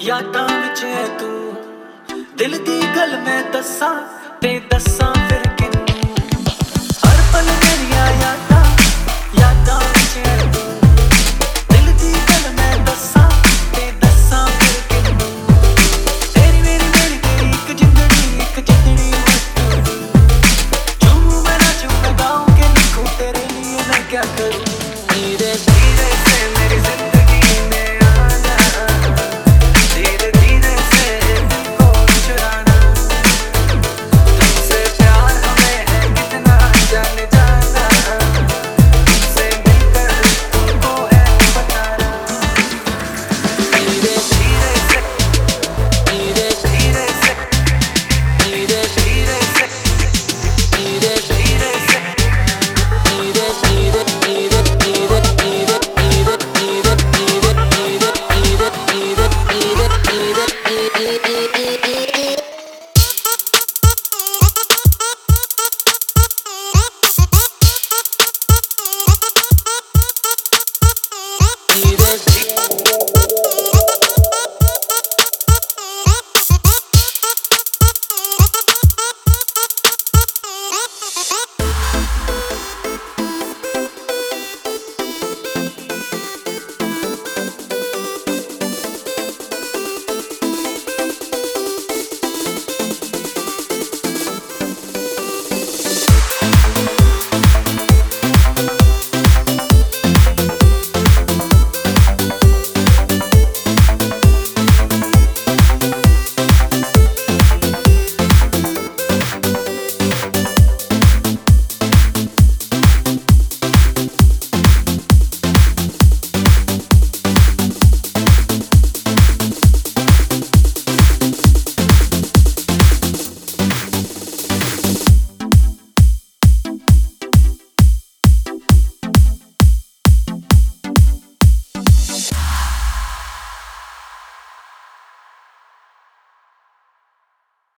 ਯਾਦਾਂ ਵਿੱਚ ਐ ਤੂੰ ਦਿਲ ਦੀ ਗੱਲ ਮੈਂ ਦੱਸਾਂ ਤੇ ਦੱਸਾਂ need it.